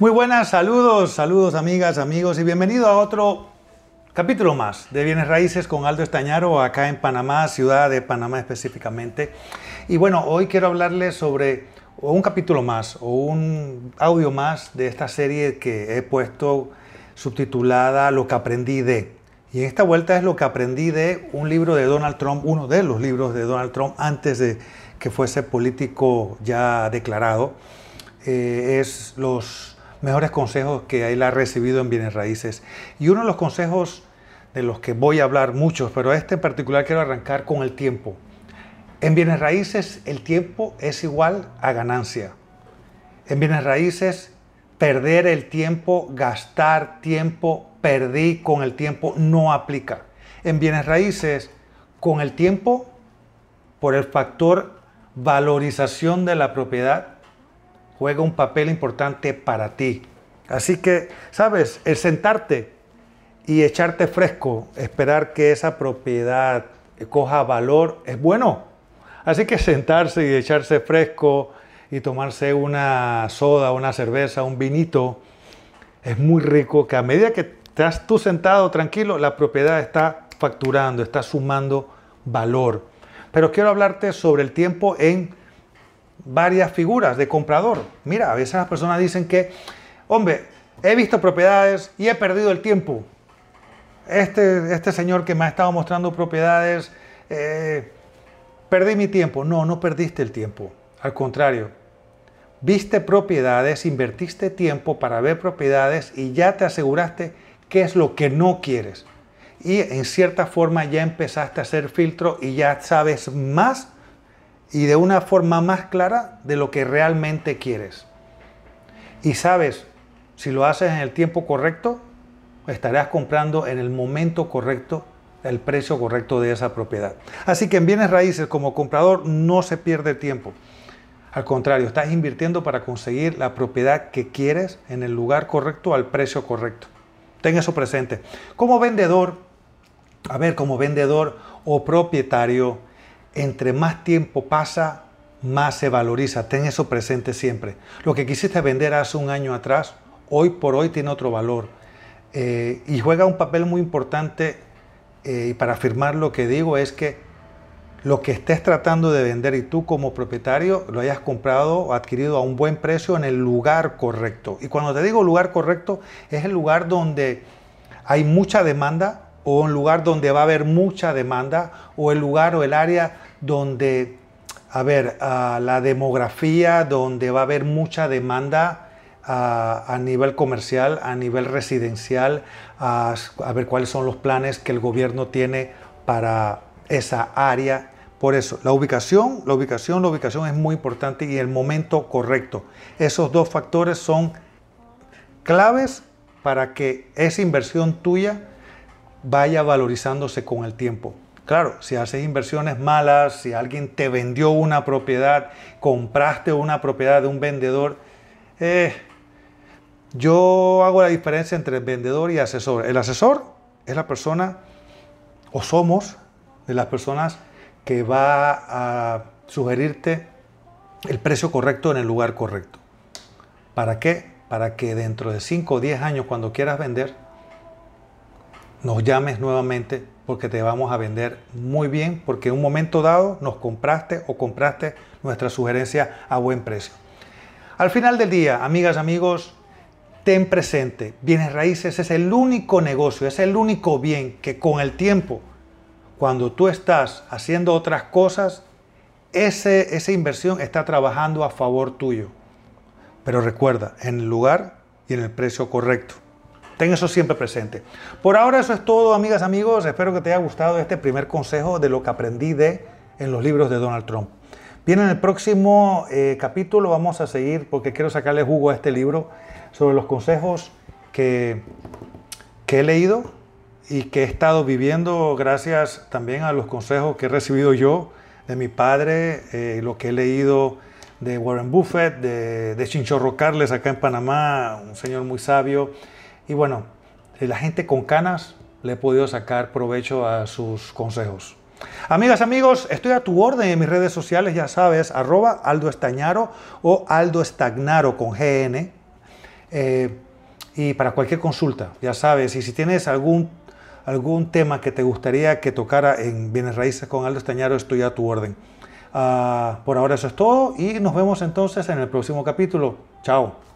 Muy buenas, saludos, saludos amigas, amigos y bienvenido a otro capítulo más de Bienes Raíces con Aldo Estañaro acá en Panamá, ciudad de Panamá específicamente. Y bueno, hoy quiero hablarles sobre un capítulo más o un audio más de esta serie que he puesto subtitulada Lo que aprendí de. Y en esta vuelta es lo que aprendí de un libro de Donald Trump, uno de los libros de Donald Trump antes de que fuese político ya declarado. Eh, es los mejores consejos que él ha recibido en bienes raíces. Y uno de los consejos de los que voy a hablar muchos, pero este en particular quiero arrancar con el tiempo. En bienes raíces el tiempo es igual a ganancia. En bienes raíces perder el tiempo, gastar tiempo, perdí con el tiempo no aplica. En bienes raíces con el tiempo, por el factor valorización de la propiedad, juega un papel importante para ti. Así que, sabes, el sentarte y echarte fresco, esperar que esa propiedad coja valor, es bueno. Así que sentarse y echarse fresco y tomarse una soda, una cerveza, un vinito, es muy rico, que a medida que estás tú sentado tranquilo, la propiedad está facturando, está sumando valor. Pero quiero hablarte sobre el tiempo en varias figuras de comprador. Mira, a veces las personas dicen que, hombre, he visto propiedades y he perdido el tiempo. Este, este señor que me ha estado mostrando propiedades, eh, perdí mi tiempo. No, no perdiste el tiempo. Al contrario, viste propiedades, invertiste tiempo para ver propiedades y ya te aseguraste qué es lo que no quieres. Y en cierta forma ya empezaste a hacer filtro y ya sabes más y de una forma más clara de lo que realmente quieres. Y sabes, si lo haces en el tiempo correcto, estarás comprando en el momento correcto el precio correcto de esa propiedad. Así que en bienes raíces como comprador no se pierde tiempo. Al contrario, estás invirtiendo para conseguir la propiedad que quieres en el lugar correcto al precio correcto. Ten eso presente. Como vendedor, a ver, como vendedor o propietario, entre más tiempo pasa, más se valoriza. Ten eso presente siempre. Lo que quisiste vender hace un año atrás, hoy por hoy tiene otro valor. Eh, y juega un papel muy importante, eh, y para afirmar lo que digo, es que lo que estés tratando de vender y tú como propietario lo hayas comprado o adquirido a un buen precio en el lugar correcto. Y cuando te digo lugar correcto, es el lugar donde hay mucha demanda o un lugar donde va a haber mucha demanda, o el lugar o el área donde, a ver, la demografía, donde va a haber mucha demanda a, nivel comercial, a nivel residencial, a, ver cuáles son los planes que el gobierno tiene para esa área. Por eso, la ubicación, la ubicación, la ubicación es muy importante y el momento correcto. Esos dos factores son claves para que esa inversión tuya vaya valorizándose con el tiempo. Claro, si haces inversiones malas, si alguien te vendió una propiedad, compraste una propiedad de un vendedor, eh, yo hago la diferencia entre vendedor y asesor. El asesor es la persona, o somos de las personas que va a sugerirte el precio correcto en el lugar correcto. ¿Para qué? Para que dentro de 5 o 10 años, cuando quieras vender, nos llames nuevamente porque te vamos a vender muy bien porque en un momento dado nos compraste o compraste nuestra sugerencia a buen precio. Al final del día, amigas, amigos, ten presente, bienes raíces es el único negocio, es el único bien que con el tiempo, cuando tú estás haciendo otras cosas, ese, esa inversión está trabajando a favor tuyo. Pero recuerda, en el lugar y en el precio correcto. Ten eso siempre presente. Por ahora eso es todo, amigas, amigos. Espero que te haya gustado este primer consejo de lo que aprendí de en los libros de Donald Trump. Bien, en el próximo eh, capítulo vamos a seguir, porque quiero sacarle jugo a este libro, sobre los consejos que, que he leído y que he estado viviendo gracias también a los consejos que he recibido yo de mi padre, eh, lo que he leído de Warren Buffett, de, de Chinchorro Carles acá en Panamá, un señor muy sabio y bueno, la gente con canas le he podido sacar provecho a sus consejos. Amigas, amigos, estoy a tu orden en mis redes sociales, ya sabes, arroba Aldo Estañaro o Aldo Estagnaro con GN. Eh, y para cualquier consulta, ya sabes, y si tienes algún, algún tema que te gustaría que tocara en Bienes Raíces con Aldo Estañaro, estoy a tu orden. Ah, por ahora eso es todo y nos vemos entonces en el próximo capítulo. Chao.